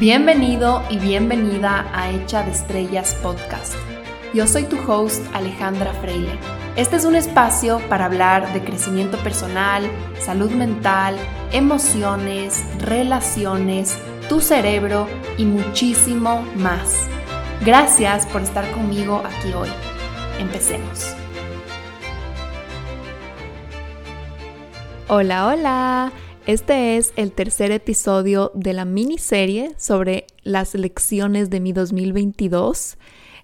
Bienvenido y bienvenida a Hecha de Estrellas Podcast. Yo soy tu host Alejandra Freile. Este es un espacio para hablar de crecimiento personal, salud mental, emociones, relaciones, tu cerebro y muchísimo más. Gracias por estar conmigo aquí hoy. Empecemos. Hola, hola. Este es el tercer episodio de la miniserie sobre las lecciones de mi 2022.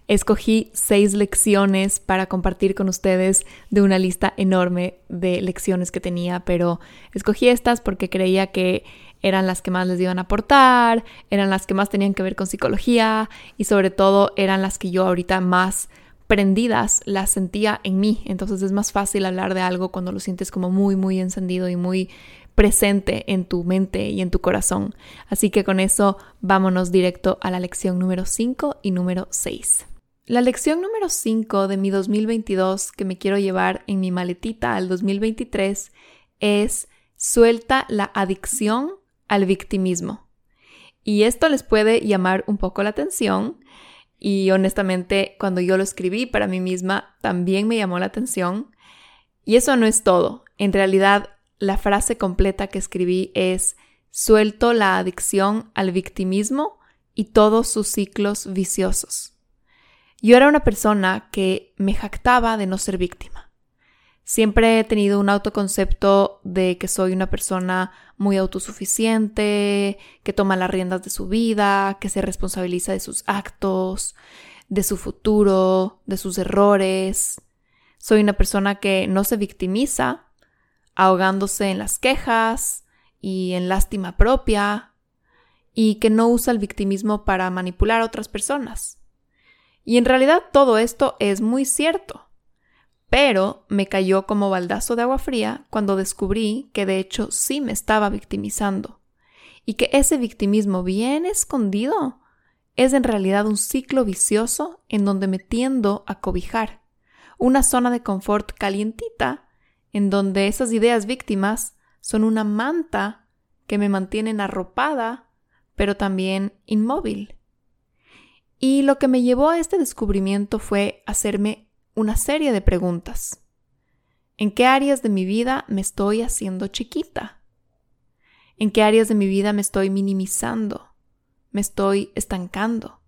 Escogí seis lecciones para compartir con ustedes de una lista enorme de lecciones que tenía, pero escogí estas porque creía que eran las que más les iban a aportar, eran las que más tenían que ver con psicología y sobre todo eran las que yo ahorita más prendidas las sentía en mí. Entonces es más fácil hablar de algo cuando lo sientes como muy, muy encendido y muy presente en tu mente y en tu corazón. Así que con eso vámonos directo a la lección número 5 y número 6. La lección número 5 de mi 2022 que me quiero llevar en mi maletita al 2023 es suelta la adicción al victimismo. Y esto les puede llamar un poco la atención y honestamente cuando yo lo escribí para mí misma también me llamó la atención. Y eso no es todo. En realidad la frase completa que escribí es suelto la adicción al victimismo y todos sus ciclos viciosos. Yo era una persona que me jactaba de no ser víctima. Siempre he tenido un autoconcepto de que soy una persona muy autosuficiente, que toma las riendas de su vida, que se responsabiliza de sus actos, de su futuro, de sus errores. Soy una persona que no se victimiza, ahogándose en las quejas y en lástima propia, y que no usa el victimismo para manipular a otras personas. Y en realidad todo esto es muy cierto, pero me cayó como baldazo de agua fría cuando descubrí que de hecho sí me estaba victimizando, y que ese victimismo bien escondido es en realidad un ciclo vicioso en donde me tiendo a cobijar, una zona de confort calientita en donde esas ideas víctimas son una manta que me mantienen arropada, pero también inmóvil. Y lo que me llevó a este descubrimiento fue hacerme una serie de preguntas. ¿En qué áreas de mi vida me estoy haciendo chiquita? ¿En qué áreas de mi vida me estoy minimizando? ¿Me estoy estancando?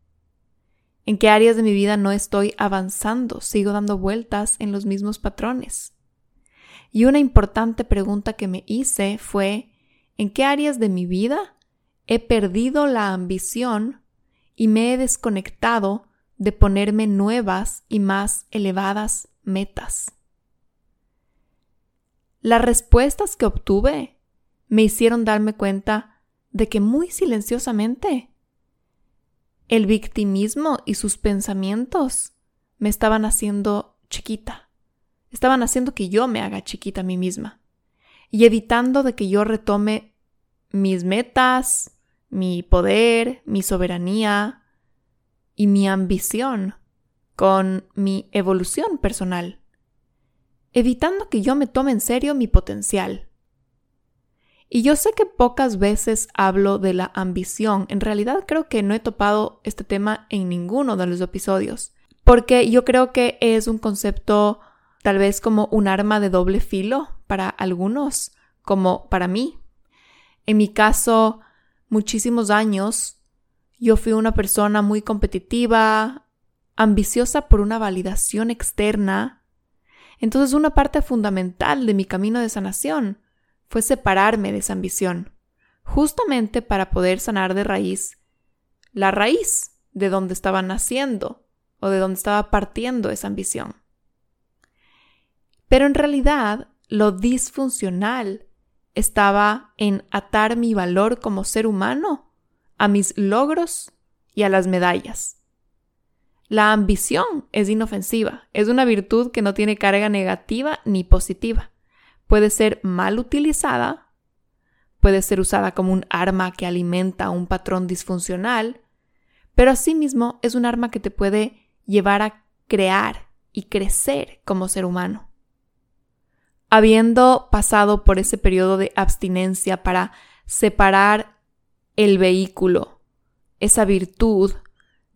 ¿En qué áreas de mi vida no estoy avanzando? Sigo dando vueltas en los mismos patrones. Y una importante pregunta que me hice fue, ¿en qué áreas de mi vida he perdido la ambición y me he desconectado de ponerme nuevas y más elevadas metas? Las respuestas que obtuve me hicieron darme cuenta de que muy silenciosamente el victimismo y sus pensamientos me estaban haciendo chiquita estaban haciendo que yo me haga chiquita a mí misma y evitando de que yo retome mis metas, mi poder, mi soberanía y mi ambición con mi evolución personal, evitando que yo me tome en serio mi potencial. Y yo sé que pocas veces hablo de la ambición, en realidad creo que no he topado este tema en ninguno de los episodios, porque yo creo que es un concepto tal vez como un arma de doble filo para algunos, como para mí. En mi caso, muchísimos años, yo fui una persona muy competitiva, ambiciosa por una validación externa. Entonces una parte fundamental de mi camino de sanación fue separarme de esa ambición, justamente para poder sanar de raíz la raíz de donde estaba naciendo o de donde estaba partiendo esa ambición. Pero en realidad lo disfuncional estaba en atar mi valor como ser humano a mis logros y a las medallas. La ambición es inofensiva, es una virtud que no tiene carga negativa ni positiva. Puede ser mal utilizada, puede ser usada como un arma que alimenta un patrón disfuncional, pero asimismo es un arma que te puede llevar a crear y crecer como ser humano. Habiendo pasado por ese periodo de abstinencia para separar el vehículo esa virtud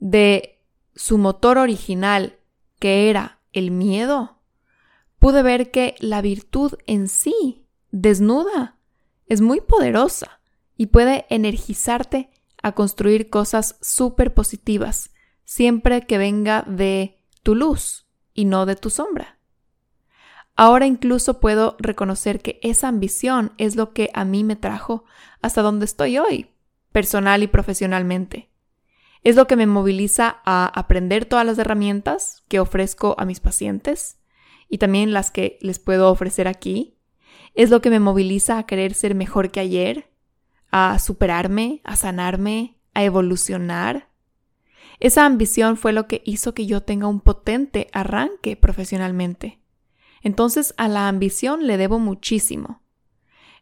de su motor original, que era el miedo, pude ver que la virtud en sí, desnuda, es muy poderosa y puede energizarte a construir cosas súper positivas, siempre que venga de tu luz y no de tu sombra. Ahora incluso puedo reconocer que esa ambición es lo que a mí me trajo hasta donde estoy hoy, personal y profesionalmente. Es lo que me moviliza a aprender todas las herramientas que ofrezco a mis pacientes y también las que les puedo ofrecer aquí. Es lo que me moviliza a querer ser mejor que ayer, a superarme, a sanarme, a evolucionar. Esa ambición fue lo que hizo que yo tenga un potente arranque profesionalmente. Entonces a la ambición le debo muchísimo.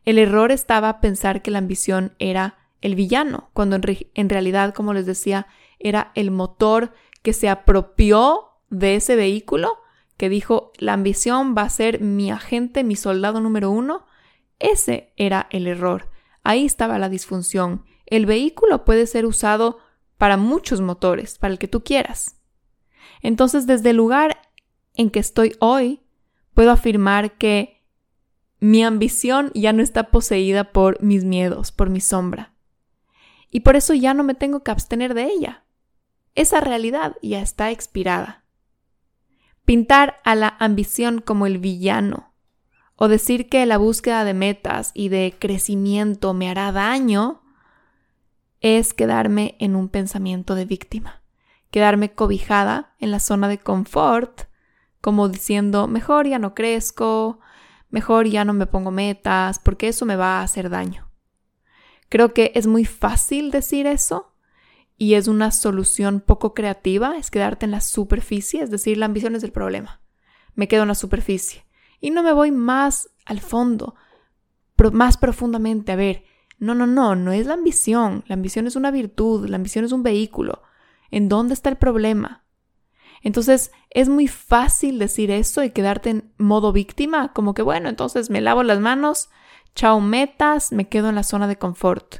El error estaba pensar que la ambición era el villano, cuando en, realidad, como les decía, era el motor que se apropió de ese vehículo, que dijo, la ambición va a ser mi agente, mi soldado número uno. Ese era el error. Ahí estaba la disfunción. El vehículo puede ser usado para muchos motores, para el que tú quieras. Entonces, desde el lugar en que estoy hoy, puedo afirmar que mi ambición ya no está poseída por mis miedos, por mi sombra. Y por eso ya no me tengo que abstener de ella. Esa realidad ya está expirada. Pintar a la ambición como el villano o decir que la búsqueda de metas y de crecimiento me hará daño es quedarme en un pensamiento de víctima, quedarme cobijada en la zona de confort como diciendo, mejor ya no crezco, mejor ya no me pongo metas, porque eso me va a hacer daño. Creo que es muy fácil decir eso y es una solución poco creativa, es quedarte en la superficie, es decir, la ambición es el problema. Me quedo en la superficie y no me voy más al fondo, más profundamente a ver, no, no, no, no es la ambición, la ambición es una virtud, la ambición es un vehículo. ¿En dónde está el problema? Entonces es muy fácil decir eso y quedarte en modo víctima, como que bueno, entonces me lavo las manos, chao metas, me quedo en la zona de confort.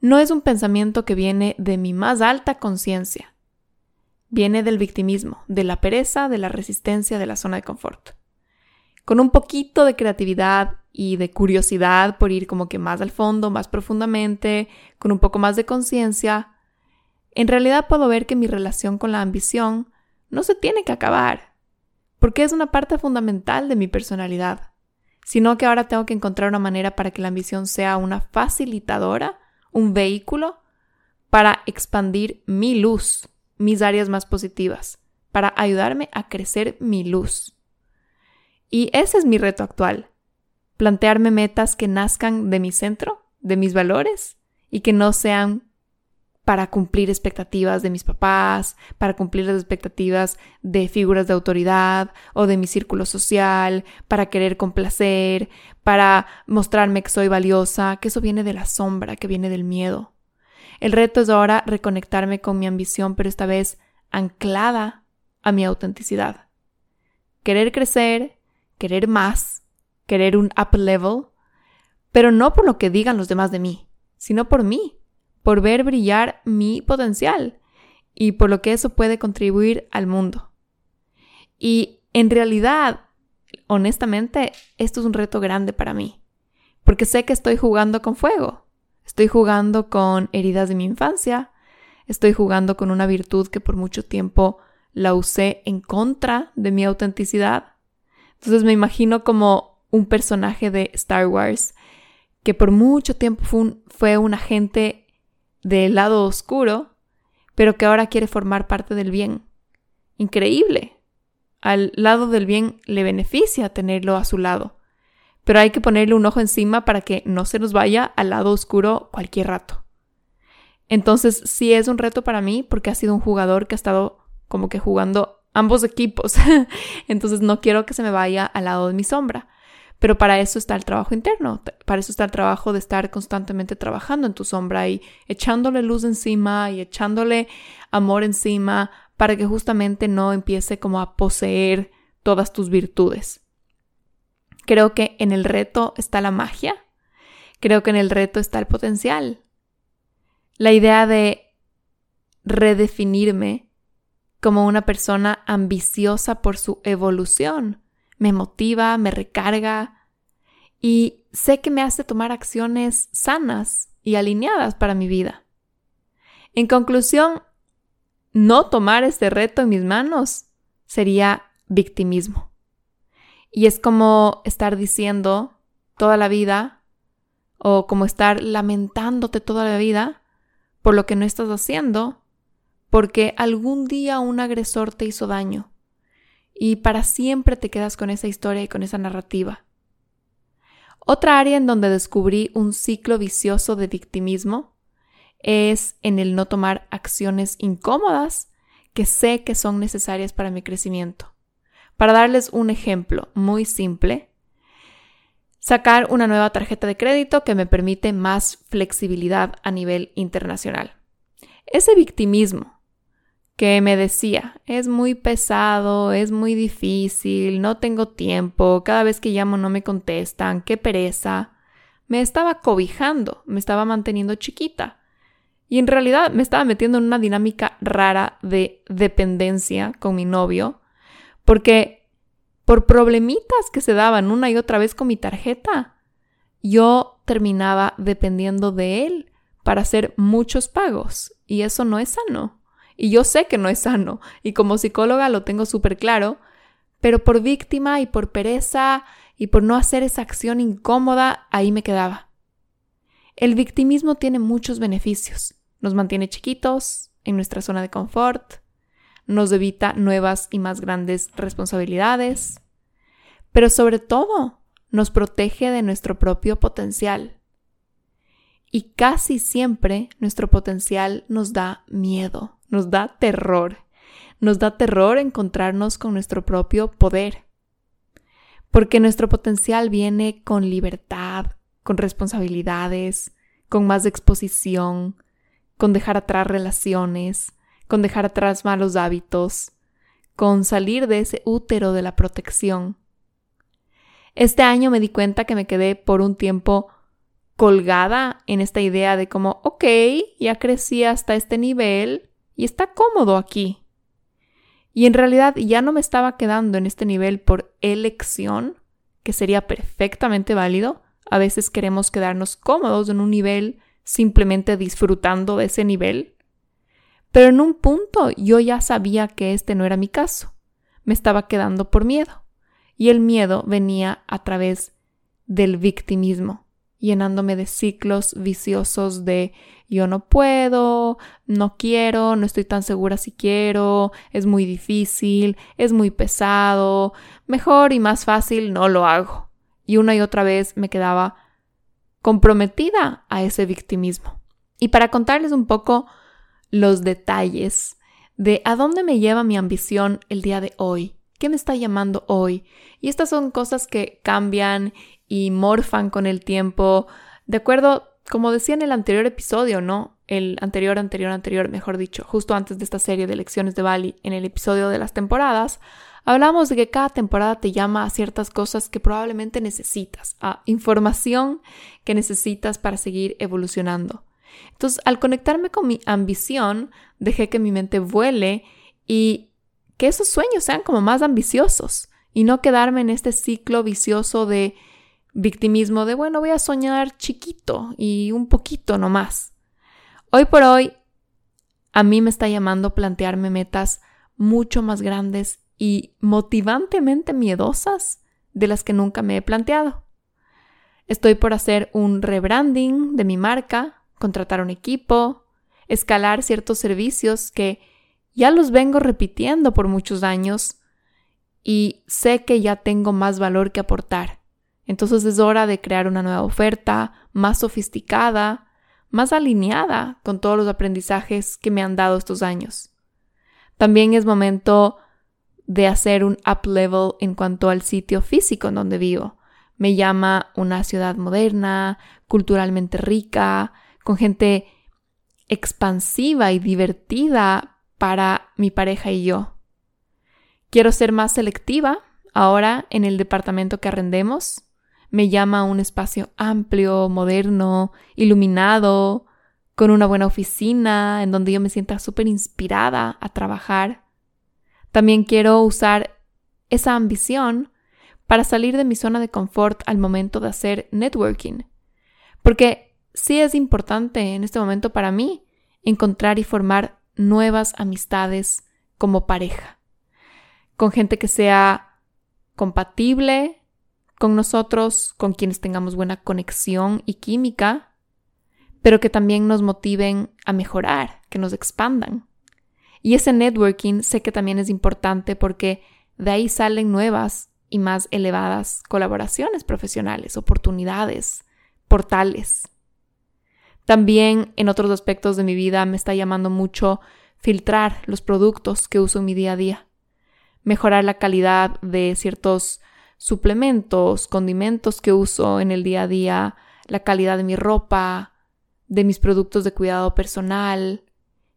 No es un pensamiento que viene de mi más alta conciencia. Viene del victimismo, de la pereza, de la resistencia de la zona de confort. Con un poquito de creatividad y de curiosidad por ir como que más al fondo, más profundamente, con un poco más de conciencia, en realidad puedo ver que mi relación con la ambición no se tiene que acabar, porque es una parte fundamental de mi personalidad, sino que ahora tengo que encontrar una manera para que la ambición sea una facilitadora, un vehículo para expandir mi luz, mis áreas más positivas, para ayudarme a crecer mi luz. Y ese es mi reto actual, plantearme metas que nazcan de mi centro, de mis valores, y que no sean para cumplir expectativas de mis papás, para cumplir las expectativas de figuras de autoridad o de mi círculo social, para querer complacer, para mostrarme que soy valiosa, que eso viene de la sombra, que viene del miedo. El reto es ahora reconectarme con mi ambición, pero esta vez anclada a mi autenticidad. Querer crecer, querer más, querer un up level, pero no por lo que digan los demás de mí, sino por mí, por ver brillar mi potencial y por lo que eso puede contribuir al mundo. Y en realidad, honestamente, esto es un reto grande para mí, porque sé que estoy jugando con fuego, estoy jugando con heridas de mi infancia, estoy jugando con una virtud que por mucho tiempo la usé en contra de mi autenticidad. Entonces me imagino como un personaje de Star Wars que por mucho tiempo fue un, fue un agente del lado oscuro, pero que ahora quiere formar parte del bien. Increíble. Al lado del bien le beneficia tenerlo a su lado, pero hay que ponerle un ojo encima para que no se nos vaya al lado oscuro cualquier rato. Entonces sí es un reto para mí porque ha sido un jugador que ha estado como que jugando ambos equipos. Entonces no quiero que se me vaya al lado de mi sombra. Pero para eso está el trabajo interno, para eso está el trabajo de estar constantemente trabajando en tu sombra y echándole luz encima y echándole amor encima para que justamente no empiece como a poseer todas tus virtudes. Creo que en el reto está la magia, creo que en el reto está el potencial. La idea de redefinirme como una persona ambiciosa por su evolución me motiva, me recarga y sé que me hace tomar acciones sanas y alineadas para mi vida. En conclusión, no tomar este reto en mis manos sería victimismo. Y es como estar diciendo toda la vida o como estar lamentándote toda la vida por lo que no estás haciendo porque algún día un agresor te hizo daño y para siempre te quedas con esa historia y con esa narrativa. Otra área en donde descubrí un ciclo vicioso de victimismo es en el no tomar acciones incómodas que sé que son necesarias para mi crecimiento. Para darles un ejemplo muy simple, sacar una nueva tarjeta de crédito que me permite más flexibilidad a nivel internacional. Ese victimismo que me decía, es muy pesado, es muy difícil, no tengo tiempo, cada vez que llamo no me contestan, qué pereza, me estaba cobijando, me estaba manteniendo chiquita. Y en realidad me estaba metiendo en una dinámica rara de dependencia con mi novio, porque por problemitas que se daban una y otra vez con mi tarjeta, yo terminaba dependiendo de él para hacer muchos pagos y eso no es sano. Y yo sé que no es sano y como psicóloga lo tengo súper claro, pero por víctima y por pereza y por no hacer esa acción incómoda, ahí me quedaba. El victimismo tiene muchos beneficios. Nos mantiene chiquitos, en nuestra zona de confort, nos evita nuevas y más grandes responsabilidades, pero sobre todo nos protege de nuestro propio potencial. Y casi siempre nuestro potencial nos da miedo, nos da terror, nos da terror encontrarnos con nuestro propio poder. Porque nuestro potencial viene con libertad, con responsabilidades, con más exposición, con dejar atrás relaciones, con dejar atrás malos hábitos, con salir de ese útero de la protección. Este año me di cuenta que me quedé por un tiempo colgada en esta idea de como, ok, ya crecí hasta este nivel y está cómodo aquí. Y en realidad ya no me estaba quedando en este nivel por elección, que sería perfectamente válido. A veces queremos quedarnos cómodos en un nivel simplemente disfrutando de ese nivel. Pero en un punto yo ya sabía que este no era mi caso. Me estaba quedando por miedo. Y el miedo venía a través del victimismo, llenándome de ciclos viciosos de yo no puedo, no quiero, no estoy tan segura si quiero, es muy difícil, es muy pesado, mejor y más fácil no lo hago. Y una y otra vez me quedaba comprometida a ese victimismo. Y para contarles un poco los detalles de a dónde me lleva mi ambición el día de hoy, qué me está llamando hoy. Y estas son cosas que cambian y morfan con el tiempo, de acuerdo, como decía en el anterior episodio, ¿no? El anterior, anterior, anterior, mejor dicho, justo antes de esta serie de lecciones de Bali, en el episodio de las temporadas, Hablamos de que cada temporada te llama a ciertas cosas que probablemente necesitas, a información que necesitas para seguir evolucionando. Entonces, al conectarme con mi ambición, dejé que mi mente vuele y que esos sueños sean como más ambiciosos y no quedarme en este ciclo vicioso de victimismo de, bueno, voy a soñar chiquito y un poquito nomás. Hoy por hoy, a mí me está llamando plantearme metas mucho más grandes y motivantemente miedosas de las que nunca me he planteado. Estoy por hacer un rebranding de mi marca, contratar un equipo, escalar ciertos servicios que ya los vengo repitiendo por muchos años y sé que ya tengo más valor que aportar. Entonces es hora de crear una nueva oferta más sofisticada, más alineada con todos los aprendizajes que me han dado estos años. También es momento de hacer un up level en cuanto al sitio físico en donde vivo. Me llama una ciudad moderna, culturalmente rica, con gente expansiva y divertida para mi pareja y yo. Quiero ser más selectiva ahora en el departamento que arrendemos. Me llama un espacio amplio, moderno, iluminado, con una buena oficina en donde yo me sienta súper inspirada a trabajar. También quiero usar esa ambición para salir de mi zona de confort al momento de hacer networking. Porque sí es importante en este momento para mí encontrar y formar nuevas amistades como pareja, con gente que sea compatible con nosotros, con quienes tengamos buena conexión y química, pero que también nos motiven a mejorar, que nos expandan. Y ese networking sé que también es importante porque de ahí salen nuevas y más elevadas colaboraciones profesionales, oportunidades, portales. También en otros aspectos de mi vida me está llamando mucho filtrar los productos que uso en mi día a día, mejorar la calidad de ciertos suplementos, condimentos que uso en el día a día, la calidad de mi ropa, de mis productos de cuidado personal,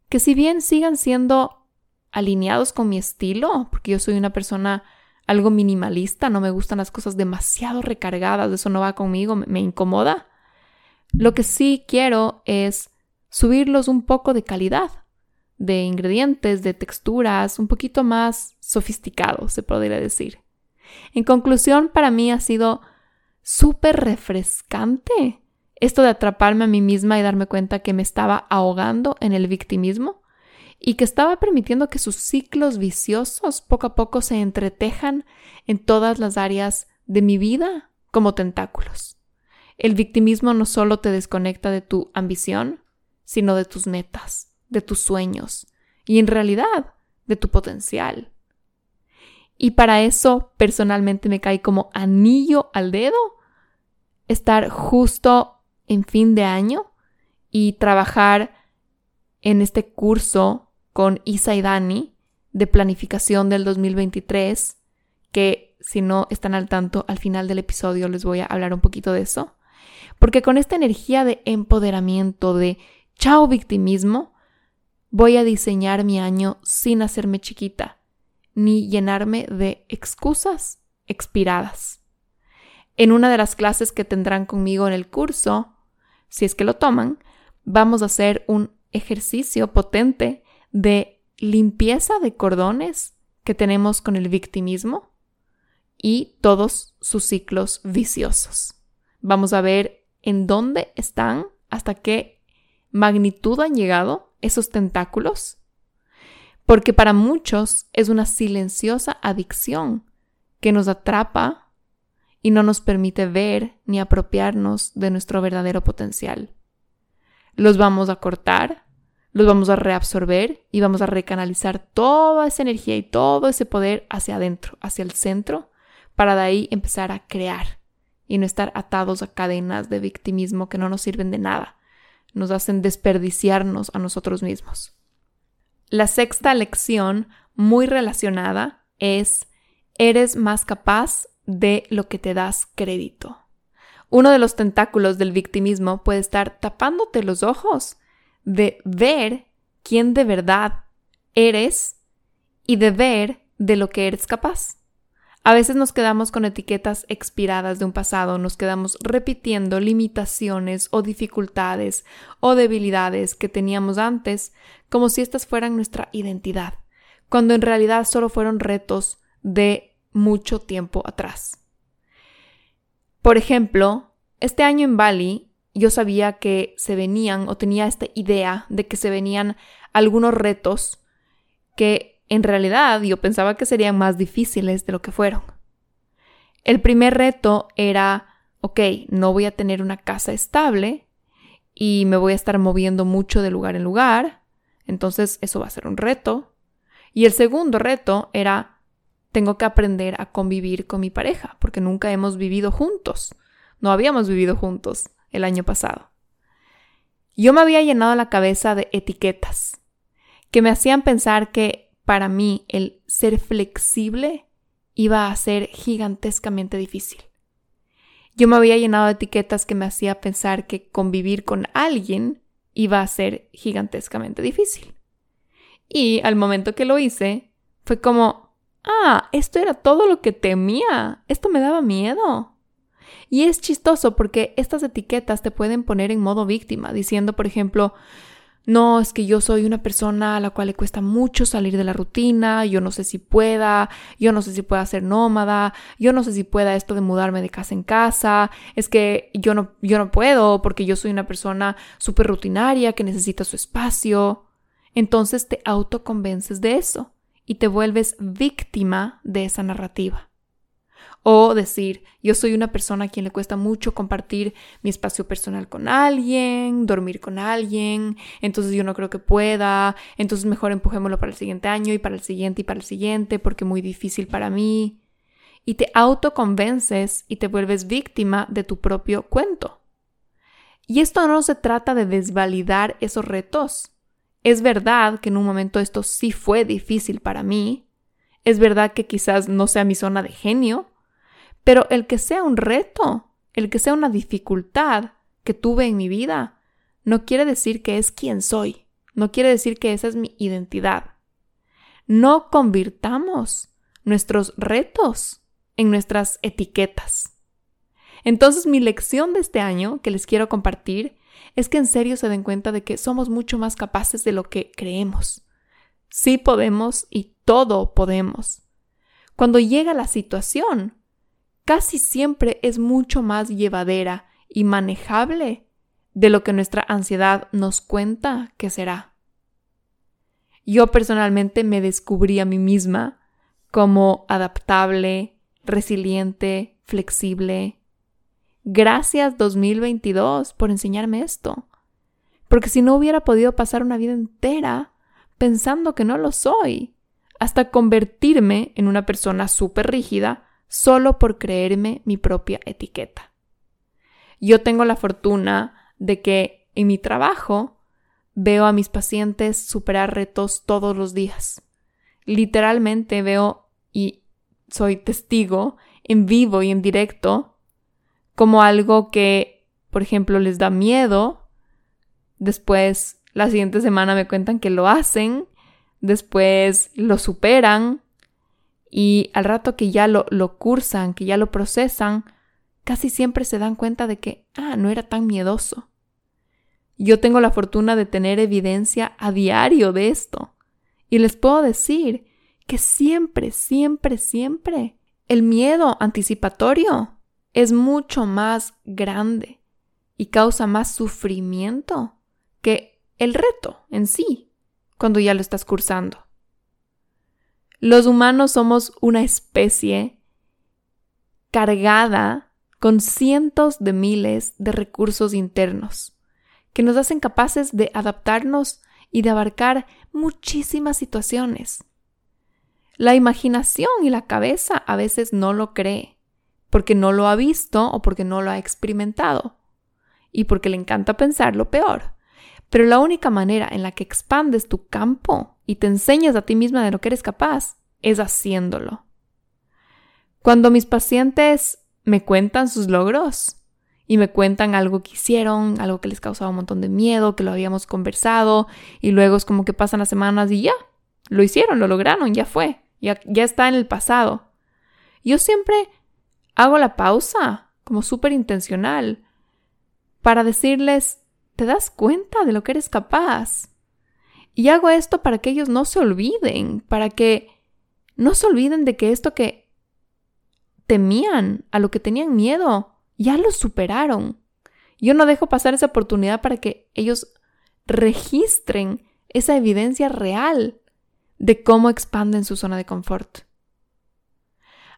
que si bien sigan siendo alineados con mi estilo, porque yo soy una persona algo minimalista, no me gustan las cosas demasiado recargadas, eso no va conmigo, me, incomoda. Lo que sí quiero es subirlos un poco de calidad, de ingredientes, de texturas, un poquito más sofisticados, se podría decir. En conclusión, para mí ha sido súper refrescante esto de atraparme a mí misma y darme cuenta que me estaba ahogando en el victimismo y que estaba permitiendo que sus ciclos viciosos poco a poco se entretejan en todas las áreas de mi vida como tentáculos. El victimismo no solo te desconecta de tu ambición, sino de tus metas, de tus sueños y en realidad de tu potencial. Y para eso personalmente me cae como anillo al dedo estar justo en fin de año y trabajar en este curso con Isa y Dani de planificación del 2023, que si no están al tanto, al final del episodio les voy a hablar un poquito de eso. Porque con esta energía de empoderamiento, de chao victimismo, voy a diseñar mi año sin hacerme chiquita, ni llenarme de excusas expiradas. En una de las clases que tendrán conmigo en el curso, si es que lo toman, vamos a hacer un ejercicio potente de limpieza de cordones que tenemos con el victimismo y todos sus ciclos viciosos. Vamos a ver en dónde están, hasta qué magnitud han llegado esos tentáculos, porque para muchos es una silenciosa adicción que nos atrapa y no nos permite ver ni apropiarnos de nuestro verdadero potencial. Los vamos a cortar, los vamos a reabsorber y vamos a recanalizar toda esa energía y todo ese poder hacia adentro, hacia el centro, para de ahí empezar a crear y no estar atados a cadenas de victimismo que no nos sirven de nada, nos hacen desperdiciarnos a nosotros mismos. La sexta lección, muy relacionada, es eres más capaz de lo que te das crédito. Uno de los tentáculos del victimismo puede estar tapándote los ojos de ver quién de verdad eres y de ver de lo que eres capaz. A veces nos quedamos con etiquetas expiradas de un pasado, nos quedamos repitiendo limitaciones o dificultades o debilidades que teníamos antes como si estas fueran nuestra identidad, cuando en realidad solo fueron retos de mucho tiempo atrás. Por ejemplo, este año en Bali yo sabía que se venían o tenía esta idea de que se venían algunos retos que en realidad yo pensaba que serían más difíciles de lo que fueron. El primer reto era, ok, no voy a tener una casa estable y me voy a estar moviendo mucho de lugar en lugar, entonces eso va a ser un reto. Y el segundo reto era, tengo que aprender a convivir con mi pareja, porque nunca hemos vivido juntos. No habíamos vivido juntos el año pasado. Yo me había llenado la cabeza de etiquetas que me hacían pensar que para mí el ser flexible iba a ser gigantescamente difícil. Yo me había llenado de etiquetas que me hacía pensar que convivir con alguien iba a ser gigantescamente difícil. Y al momento que lo hice, fue como, Ah, esto era todo lo que temía. Esto me daba miedo. Y es chistoso porque estas etiquetas te pueden poner en modo víctima, diciendo, por ejemplo, no, es que yo soy una persona a la cual le cuesta mucho salir de la rutina, yo no sé si pueda, yo no sé si pueda ser nómada, yo no sé si pueda esto de mudarme de casa en casa, es que yo no, yo no puedo porque yo soy una persona súper rutinaria que necesita su espacio. Entonces te autoconvences de eso y te vuelves víctima de esa narrativa. O decir, yo soy una persona a quien le cuesta mucho compartir mi espacio personal con alguien, dormir con alguien, entonces yo no creo que pueda, entonces mejor empujémoslo para el siguiente año y para el siguiente y para el siguiente porque es muy difícil para mí. Y te autoconvences y te vuelves víctima de tu propio cuento. Y esto no se trata de desvalidar esos retos. Es verdad que en un momento esto sí fue difícil para mí. Es verdad que quizás no sea mi zona de genio, pero el que sea un reto, el que sea una dificultad que tuve en mi vida, no quiere decir que es quien soy, no quiere decir que esa es mi identidad. No convirtamos nuestros retos en nuestras etiquetas. Entonces mi lección de este año que les quiero compartir es que en serio se den cuenta de que somos mucho más capaces de lo que creemos. Sí podemos y todo podemos. Cuando llega la situación, casi siempre es mucho más llevadera y manejable de lo que nuestra ansiedad nos cuenta que será. Yo personalmente me descubrí a mí misma como adaptable, resiliente, flexible. Gracias 2022 por enseñarme esto. Porque si no hubiera podido pasar una vida entera pensando que no lo soy, hasta convertirme en una persona súper rígida solo por creerme mi propia etiqueta. Yo tengo la fortuna de que en mi trabajo veo a mis pacientes superar retos todos los días. Literalmente veo y soy testigo en vivo y en directo como algo que, por ejemplo, les da miedo. Después, la siguiente semana me cuentan que lo hacen. Después lo superan y al rato que ya lo, lo cursan, que ya lo procesan, casi siempre se dan cuenta de que, ah, no era tan miedoso. Yo tengo la fortuna de tener evidencia a diario de esto. Y les puedo decir que siempre, siempre, siempre el miedo anticipatorio es mucho más grande y causa más sufrimiento que el reto en sí cuando ya lo estás cursando. Los humanos somos una especie cargada con cientos de miles de recursos internos que nos hacen capaces de adaptarnos y de abarcar muchísimas situaciones. La imaginación y la cabeza a veces no lo cree, porque no lo ha visto o porque no lo ha experimentado, y porque le encanta pensar lo peor. Pero la única manera en la que expandes tu campo y te enseñas a ti misma de lo que eres capaz, es haciéndolo. Cuando mis pacientes me cuentan sus logros y me cuentan algo que hicieron, algo que les causaba un montón de miedo, que lo habíamos conversado y luego es como que pasan las semanas y ya, lo hicieron, lo lograron, ya fue, ya, ya está en el pasado. Yo siempre hago la pausa como súper intencional para decirles, ¿te das cuenta de lo que eres capaz? Y hago esto para que ellos no se olviden, para que no se olviden de que esto que temían, a lo que tenían miedo, ya lo superaron. Yo no dejo pasar esa oportunidad para que ellos registren esa evidencia real de cómo expanden su zona de confort.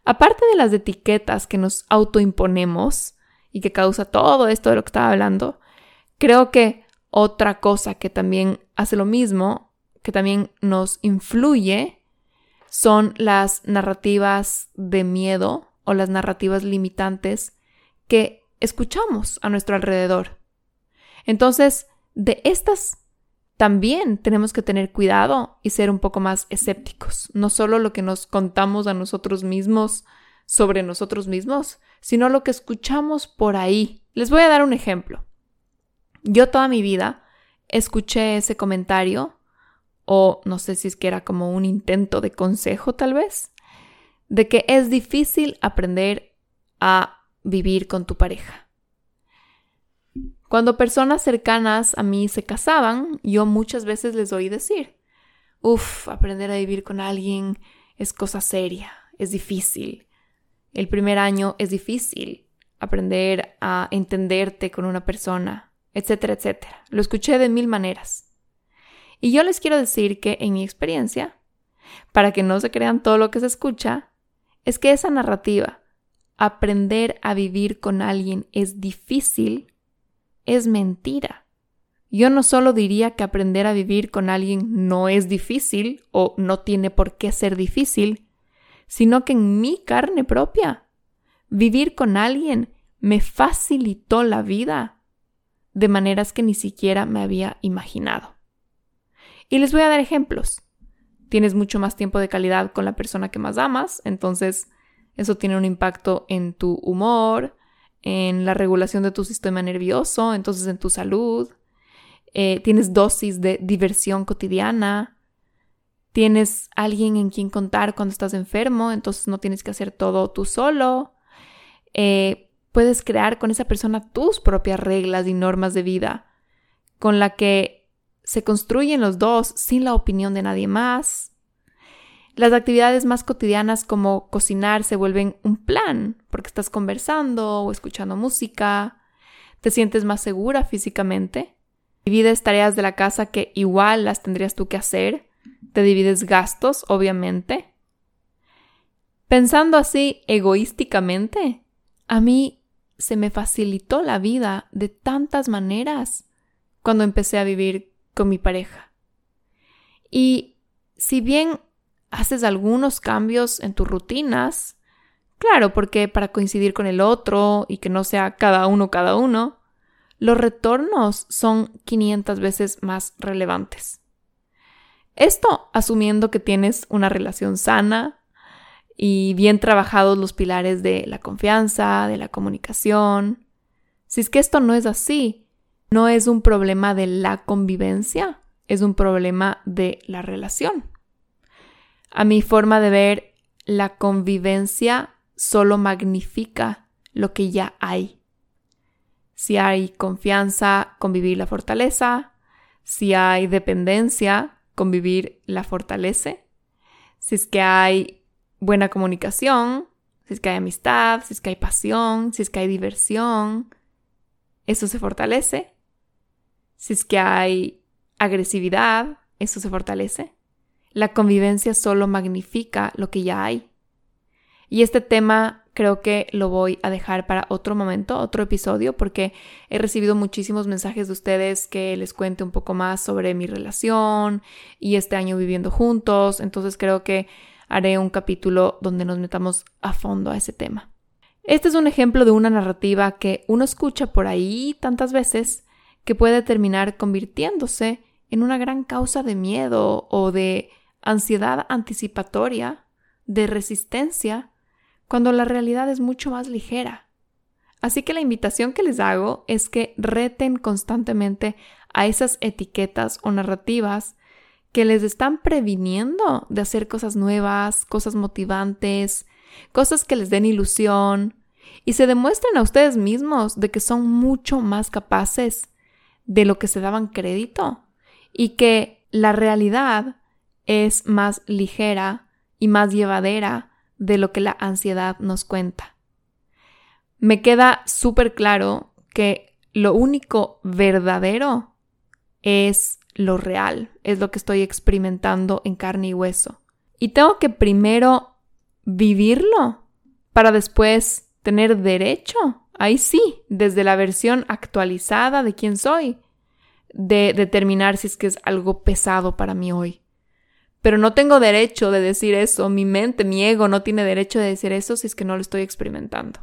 Aparte de las etiquetas que nos autoimponemos y que causa todo esto de lo que estaba hablando, creo que otra cosa que también hace lo mismo, que también nos influye, son las narrativas de miedo o las narrativas limitantes que escuchamos a nuestro alrededor. Entonces, de estas también tenemos que tener cuidado y ser un poco más escépticos. No solo lo que nos contamos a nosotros mismos sobre nosotros mismos, sino lo que escuchamos por ahí. Les voy a dar un ejemplo. Yo toda mi vida escuché ese comentario o no sé si es que era como un intento de consejo tal vez, de que es difícil aprender a vivir con tu pareja. Cuando personas cercanas a mí se casaban, yo muchas veces les oí decir, uff, aprender a vivir con alguien es cosa seria, es difícil. El primer año es difícil aprender a entenderte con una persona, etcétera, etcétera. Lo escuché de mil maneras. Y yo les quiero decir que en mi experiencia, para que no se crean todo lo que se escucha, es que esa narrativa, aprender a vivir con alguien es difícil, es mentira. Yo no solo diría que aprender a vivir con alguien no es difícil o no tiene por qué ser difícil, sino que en mi carne propia, vivir con alguien me facilitó la vida de maneras que ni siquiera me había imaginado. Y les voy a dar ejemplos. Tienes mucho más tiempo de calidad con la persona que más amas, entonces eso tiene un impacto en tu humor, en la regulación de tu sistema nervioso, entonces en tu salud. Eh, tienes dosis de diversión cotidiana. Tienes alguien en quien contar cuando estás enfermo, entonces no tienes que hacer todo tú solo. Eh, puedes crear con esa persona tus propias reglas y normas de vida, con la que se construyen los dos sin la opinión de nadie más. Las actividades más cotidianas como cocinar se vuelven un plan, porque estás conversando o escuchando música, te sientes más segura físicamente, divides tareas de la casa que igual las tendrías tú que hacer, te divides gastos, obviamente. Pensando así egoísticamente, a mí se me facilitó la vida de tantas maneras cuando empecé a vivir con mi pareja. Y si bien haces algunos cambios en tus rutinas, claro, porque para coincidir con el otro y que no sea cada uno cada uno, los retornos son 500 veces más relevantes. Esto asumiendo que tienes una relación sana y bien trabajados los pilares de la confianza, de la comunicación. Si es que esto no es así, no es un problema de la convivencia, es un problema de la relación. A mi forma de ver, la convivencia solo magnifica lo que ya hay. Si hay confianza, convivir la fortaleza. Si hay dependencia, convivir la fortalece. Si es que hay buena comunicación, si es que hay amistad, si es que hay pasión, si es que hay diversión, eso se fortalece. Si es que hay agresividad, eso se fortalece. La convivencia solo magnifica lo que ya hay. Y este tema creo que lo voy a dejar para otro momento, otro episodio, porque he recibido muchísimos mensajes de ustedes que les cuente un poco más sobre mi relación y este año viviendo juntos. Entonces creo que haré un capítulo donde nos metamos a fondo a ese tema. Este es un ejemplo de una narrativa que uno escucha por ahí tantas veces que puede terminar convirtiéndose en una gran causa de miedo o de ansiedad anticipatoria, de resistencia, cuando la realidad es mucho más ligera. Así que la invitación que les hago es que reten constantemente a esas etiquetas o narrativas que les están previniendo de hacer cosas nuevas, cosas motivantes, cosas que les den ilusión y se demuestren a ustedes mismos de que son mucho más capaces de lo que se daban crédito y que la realidad es más ligera y más llevadera de lo que la ansiedad nos cuenta. Me queda súper claro que lo único verdadero es lo real, es lo que estoy experimentando en carne y hueso. Y tengo que primero vivirlo para después tener derecho, ahí sí, desde la versión actualizada de quién soy, de determinar si es que es algo pesado para mí hoy. Pero no tengo derecho de decir eso, mi mente, mi ego no tiene derecho de decir eso si es que no lo estoy experimentando.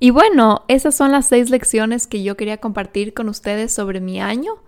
Y bueno, esas son las seis lecciones que yo quería compartir con ustedes sobre mi año.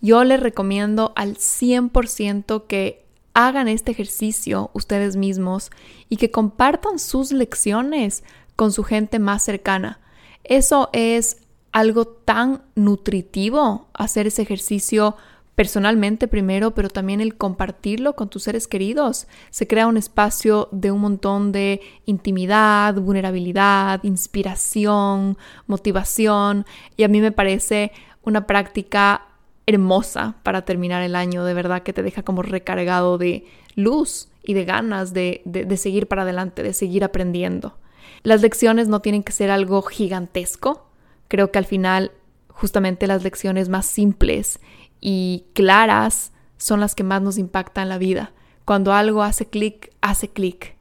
Yo les recomiendo al 100% que hagan este ejercicio ustedes mismos y que compartan sus lecciones con su gente más cercana. Eso es algo tan nutritivo, hacer ese ejercicio personalmente primero, pero también el compartirlo con tus seres queridos. Se crea un espacio de un montón de intimidad, vulnerabilidad, inspiración, motivación y a mí me parece una práctica hermosa para terminar el año, de verdad que te deja como recargado de luz y de ganas de, de, seguir para adelante, de seguir aprendiendo. Las lecciones no tienen que ser algo gigantesco, creo que al final justamente las lecciones más simples y claras son las que más nos impactan la vida. Cuando algo hace clic, hace clic.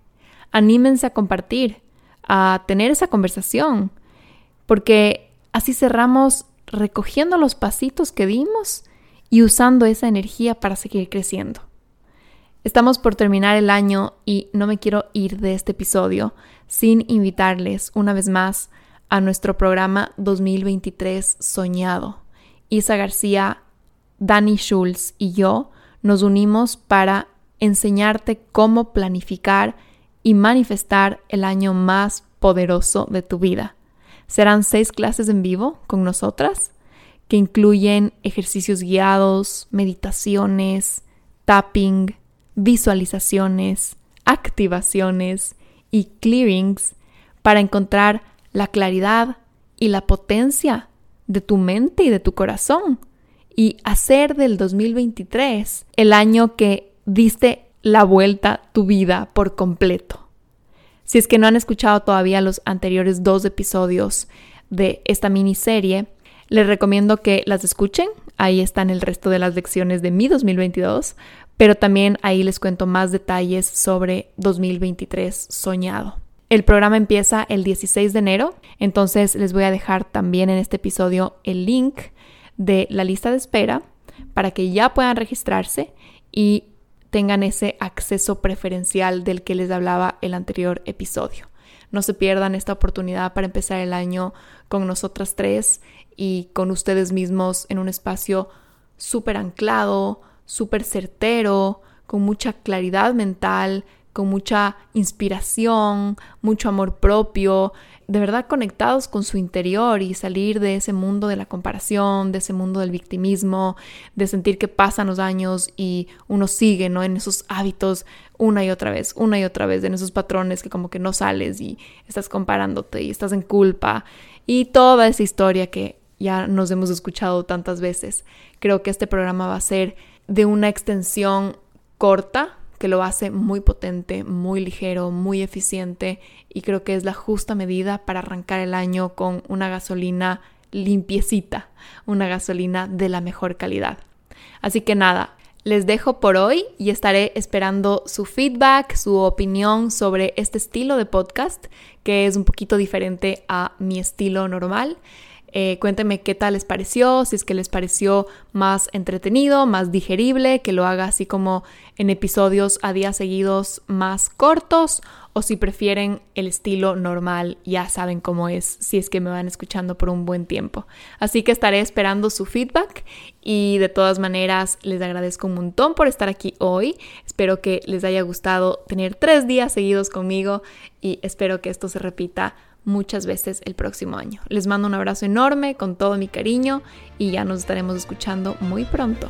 Anímense a compartir, a tener esa conversación, porque así cerramos recogiendo los pasitos que dimos y usando esa energía para seguir creciendo. Estamos por terminar el año y no me quiero ir de este episodio sin invitarles una vez más a nuestro programa 2023 Soñado. Isa García Danny Schulz y yo nos unimos para enseñarte cómo planificar y manifestar el año más poderoso de tu vida. Serán seis clases en vivo con nosotras que incluyen ejercicios guiados, meditaciones, tapping, visualizaciones, activaciones y clearings para encontrar la claridad y la potencia de tu mente y de tu corazón y hacer del 2023 el año que diste la vuelta tu vida por completo. Si es que no han escuchado todavía los anteriores dos episodios de esta miniserie, les recomiendo que las escuchen. Ahí están el resto de las lecciones de mi 2022, pero también ahí les cuento más detalles sobre 2023 soñado. El programa empieza el 16 de enero, entonces les voy a dejar también en este episodio el link de la lista de espera para que ya puedan registrarse y tengan ese acceso preferencial del que les hablaba el anterior episodio. No se pierdan esta oportunidad para empezar el año con nosotras tres y con ustedes mismos en un espacio súper anclado, súper certero, con mucha claridad mental, con mucha inspiración, mucho amor propio, de verdad conectados con su interior y salir de ese mundo de la comparación, de ese mundo del victimismo, de sentir que pasan los años y uno sigue, ¿no? En esos hábitos una y otra vez, una y otra vez, en esos patrones que como que no sales y estás comparándote y estás en culpa y toda esa historia que ya nos hemos escuchado tantas veces. Creo que este programa va a ser de una extensión corta, que lo hace muy potente, muy ligero, muy eficiente y creo que es la justa medida para arrancar el año con una gasolina limpiecita, una gasolina de la mejor calidad. Así que nada, les dejo por hoy y estaré esperando su feedback, su opinión sobre este estilo de podcast que es un poquito diferente a mi estilo normal. Eh, cuéntenme qué tal les pareció, si es que les pareció más entretenido, más digerible, que lo haga así como en episodios a días seguidos más cortos o si prefieren el estilo normal, ya saben cómo es si es que me van escuchando por un buen tiempo. Así que estaré esperando su feedback y de todas maneras les agradezco un montón por estar aquí hoy. Espero que les haya gustado tener tres días seguidos conmigo y espero que esto se repita muchas veces el próximo año. Les mando un abrazo enorme con todo mi cariño y ya nos estaremos escuchando muy pronto.